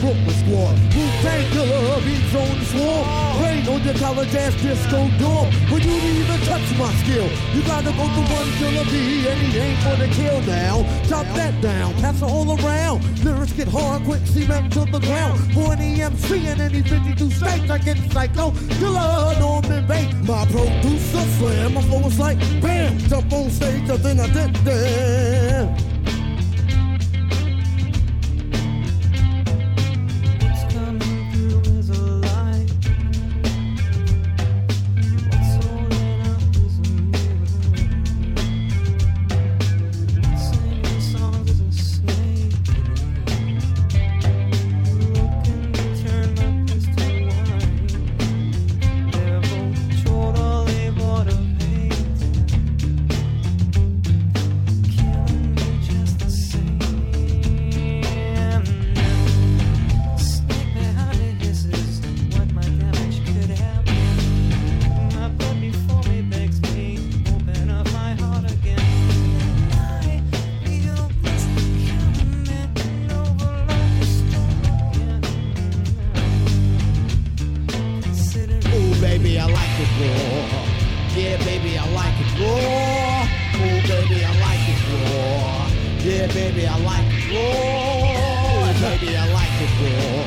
Brooklyn squad. Wu-Tang killer, beats on the swarm. Rain on your college ass disco door. For you to even touch my skill, you gotta go to one killer B, and he ain't for the kill now. Chop that down, pass it all around. Lyrics get hard, quick cement to the ground. For an EMC in any 52 states, I get psycho. Killer, Norman Bates. My producer slam, my flow is like bam. Jump on stage, and then I did that. Yeah, baby, I like it raw. Baby, I like it raw.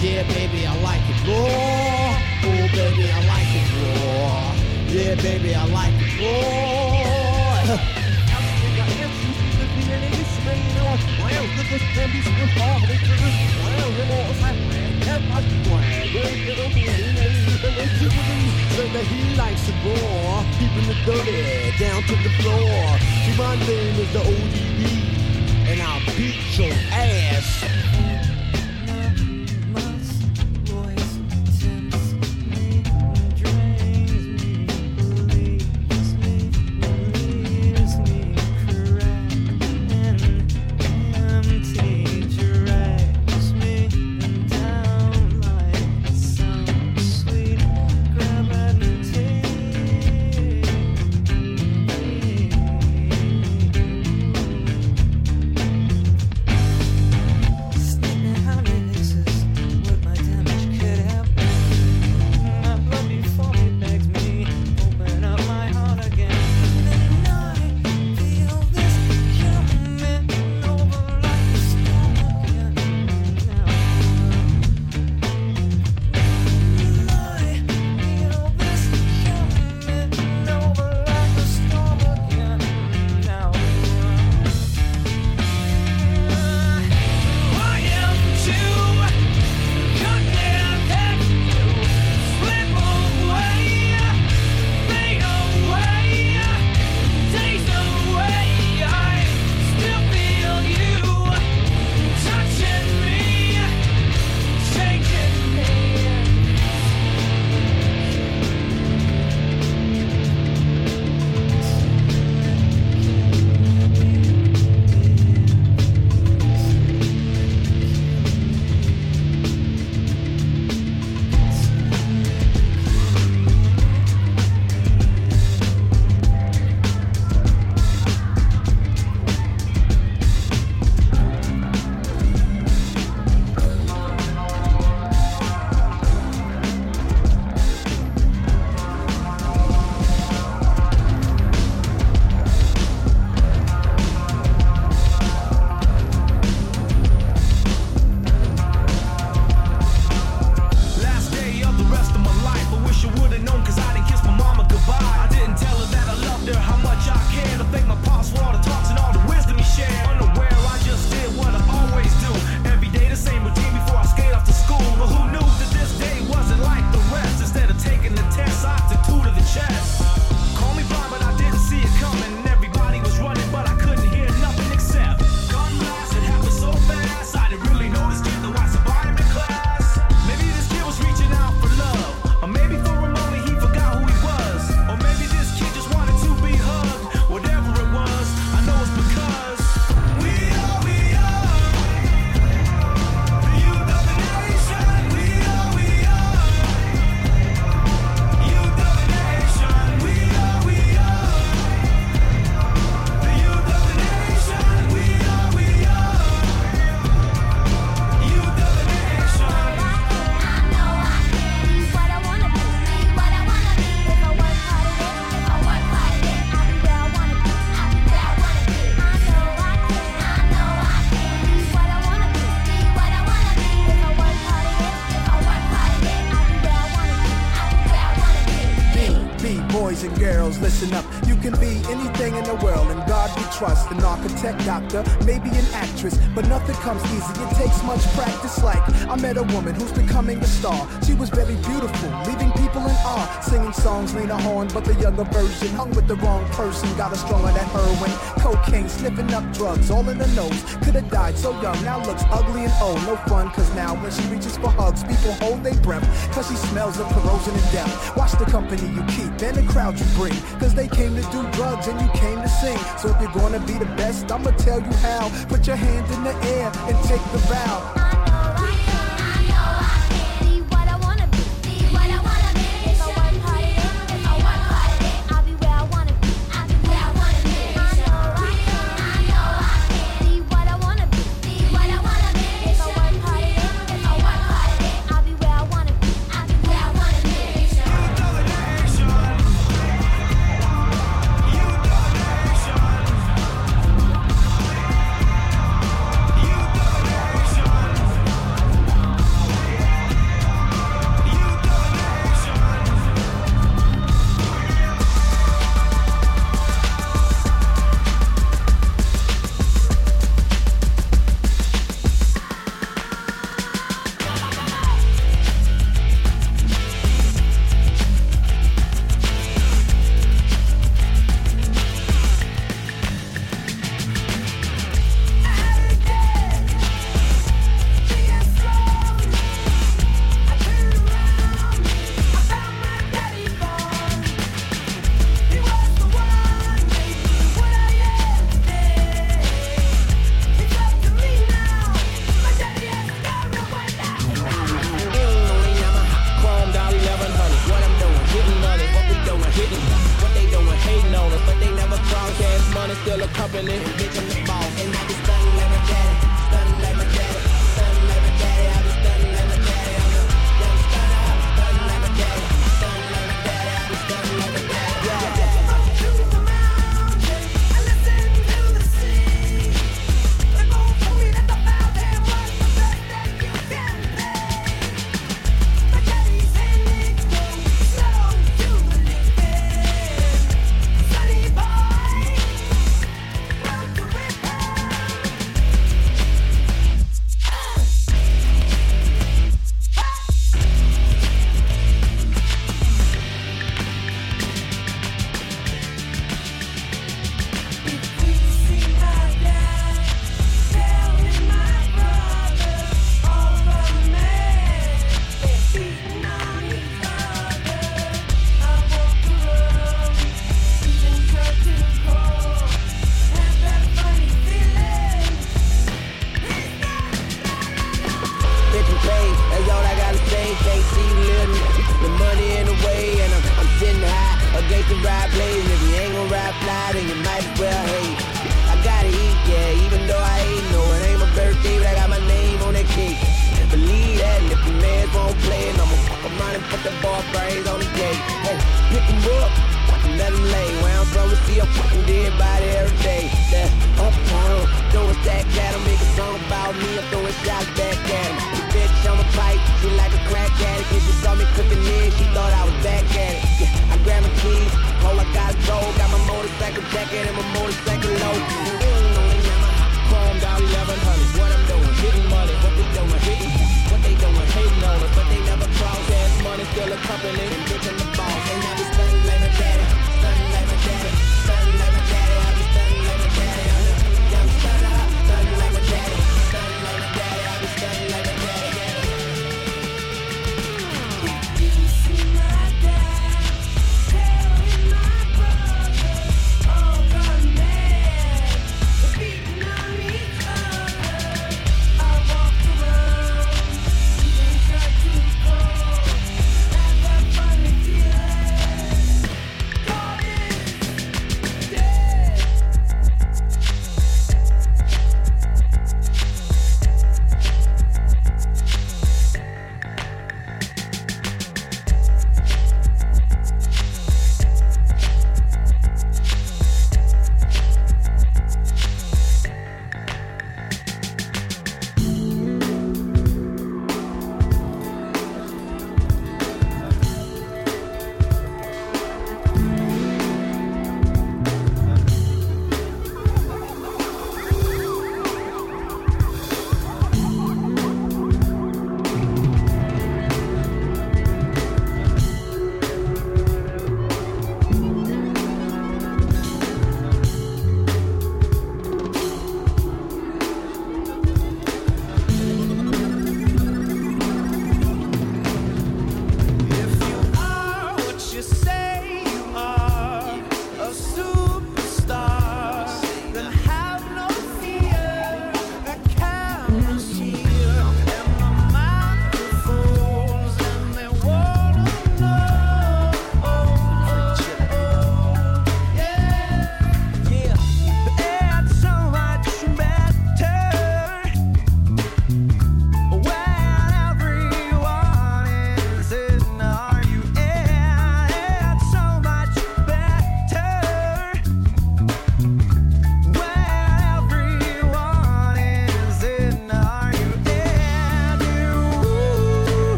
Yeah, baby, I like it raw. Oh, baby, I like it raw. Yeah, baby, I like it raw. Say that he likes it raw, keeping it dirty down to the floor. See, my name is the ODB, and I'll beat your ass. Singing songs, Lena Horne, but the younger version. Hung with the wrong person, got a stronger than heroin. Cocaine, sniffing up drugs, all in the nose. Could've died so young, now looks ugly and old. No fun, cause now when she reaches for hugs, people hold their breath. Cause she smells of corrosion and death. Watch the company you keep and the crowd you bring. Cause they came to do drugs and you came to sing. So if you're gonna be the best, I'ma tell you how. Put your hand in the air and take the vow.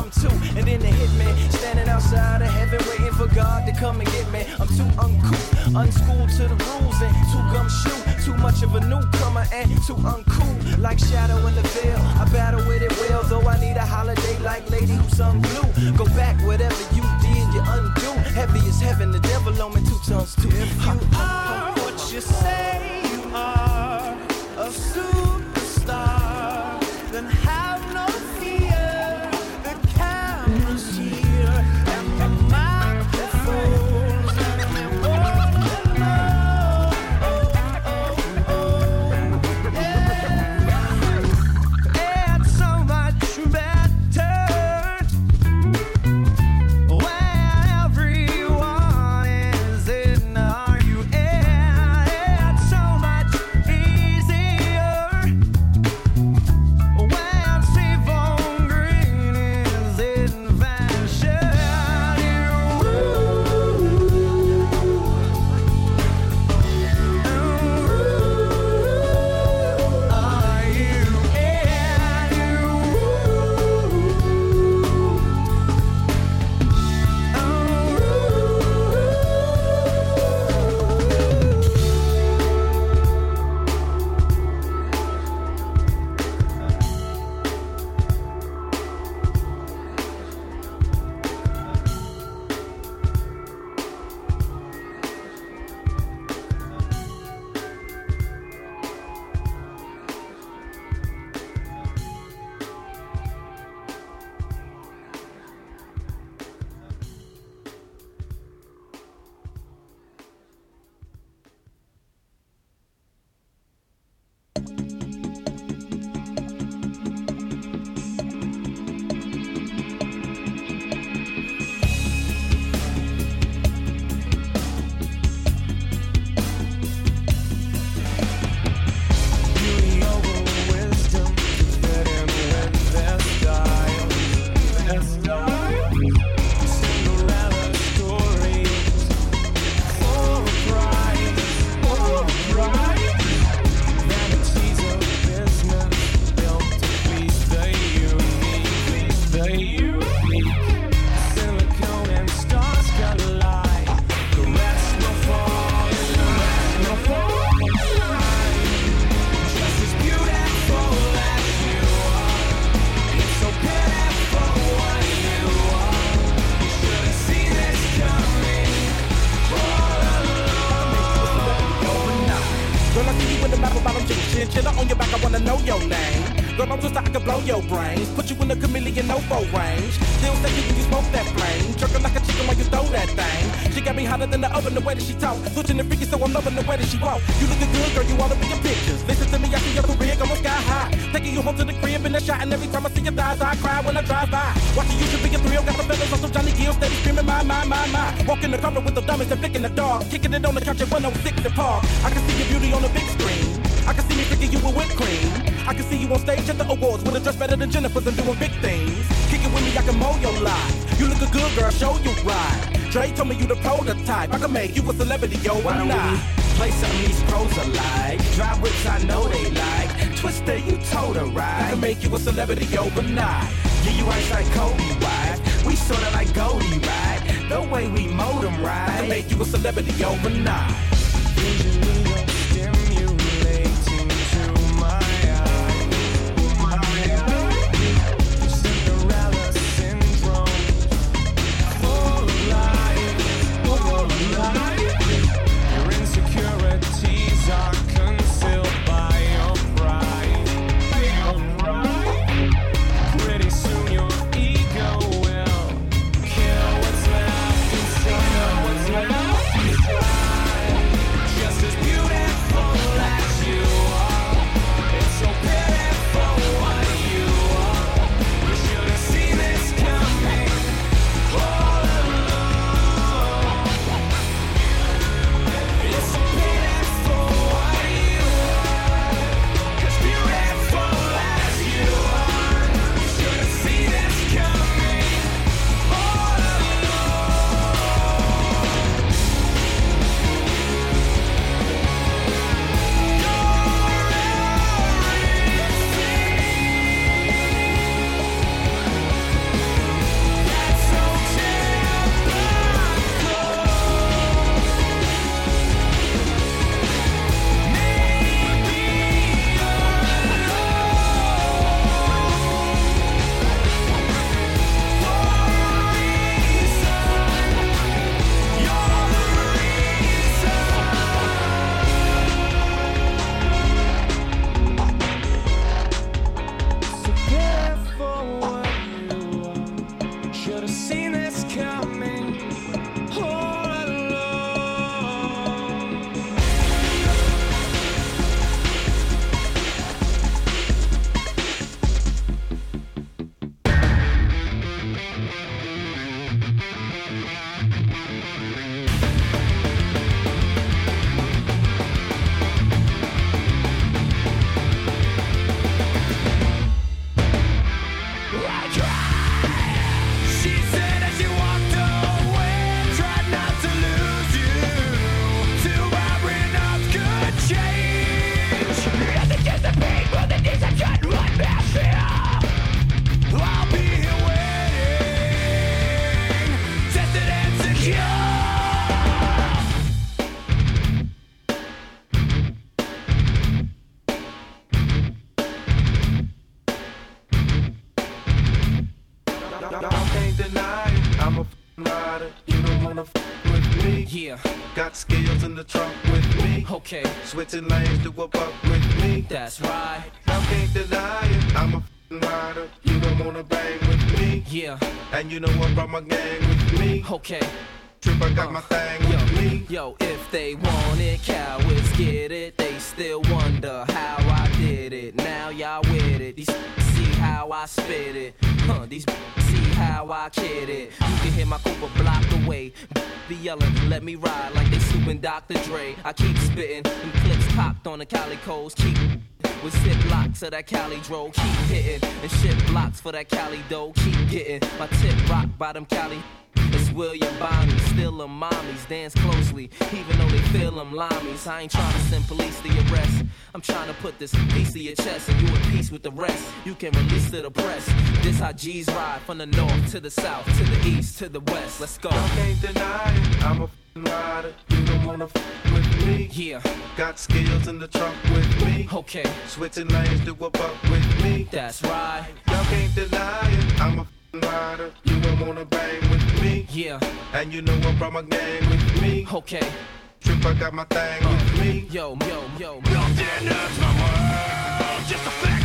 Come too. And then the hitman standing outside of heaven, waiting for God to come and get me. I'm too uncouth, unschooled to the rules, and too gumshoe. Too much of a newcomer and too uncool. Like shadow in the veil, I battle with it well. Though I need a holiday like lady who sung. Go back, whatever you did, you undo. Heavy as heaven, the devil on me two tons too. If you are what you say you are, a chinchilla on your back. I wanna know your name. Girl, I'm just I can blow your brains. Put you in the chameleon no range. Still you when you smoke that flame. Jerking like a chicken while you throw that thing. She got me hotter than the oven the way that she talk. Switching the freaky, so I'm loving the way that she walk. You looking good, girl. You wanna be in pictures. Listen to me, I see your career going sky high. Taking you home to the crib in the shot, and every time I see your thighs, I cry when I drive by. Watching you should be a thrill. Got the feathers on some Johnny Gill, steady screaming my, my, my, my. Walking the cover with the dummies and flicking the dog. Kicking it on the couch at 106 and park. I can see your beauty on the big screen. I can see me freaking you with whipped cream. I can see you on stage at the awards with a dress better than Jennifer's and doing big things. Kick it with me, I can mow your life. You look a good girl, show you right. Dre told me you the prototype. I can make you a celebrity, yo, don't not? play something these pros alike? Drive whips, I know they like. Twista, you told her I can make you a celebrity overnight. Yeah, you ice like Kobe, right? We sorta like Goldie, right? The way we mold 'em, I right? can make you a celebrity overnight. Switching lanes to whip up with me. That's right. Y'all can't deny it. I'm a rider. You don't wanna bang with me. Yeah. And you know I brought my gang with me. Okay. Trip, I got my uh. With it. These see how I spit it. Huh, these see how I kid it. You can hear my Cooper blocked away. Be yelling, let me ride like they swooping Dr. Dre. I keep spitting, them clips cocked on the calicos. Keep with zip blocks of that Cali dro. Keep hitting and shit blocks for that Cali dough. Keep getting my tip rocked by them Cali. William Bonnie, still them mommies, dance closely, even though they feel them limeys. I ain't trying to send police to your arrest. I'm trying to put this piece of your chest and you in peace with the rest. You can release to the press. This how G's ride from the north to the south, to the east, to the west. Let's go. Y'all can't deny it. I'm a rider. You don't wanna f with me. Yeah. Got skills in the trunk with me. Okay. Switching lanes to whip up with me. That's right. Y'all can't deny it. I'm a rider. You don't wanna bang with me. Yeah. And you know I brought my gang with me. Okay. Trip, I got my thing with me. Yo, yo, yo. Nothing hurts my world, just the facts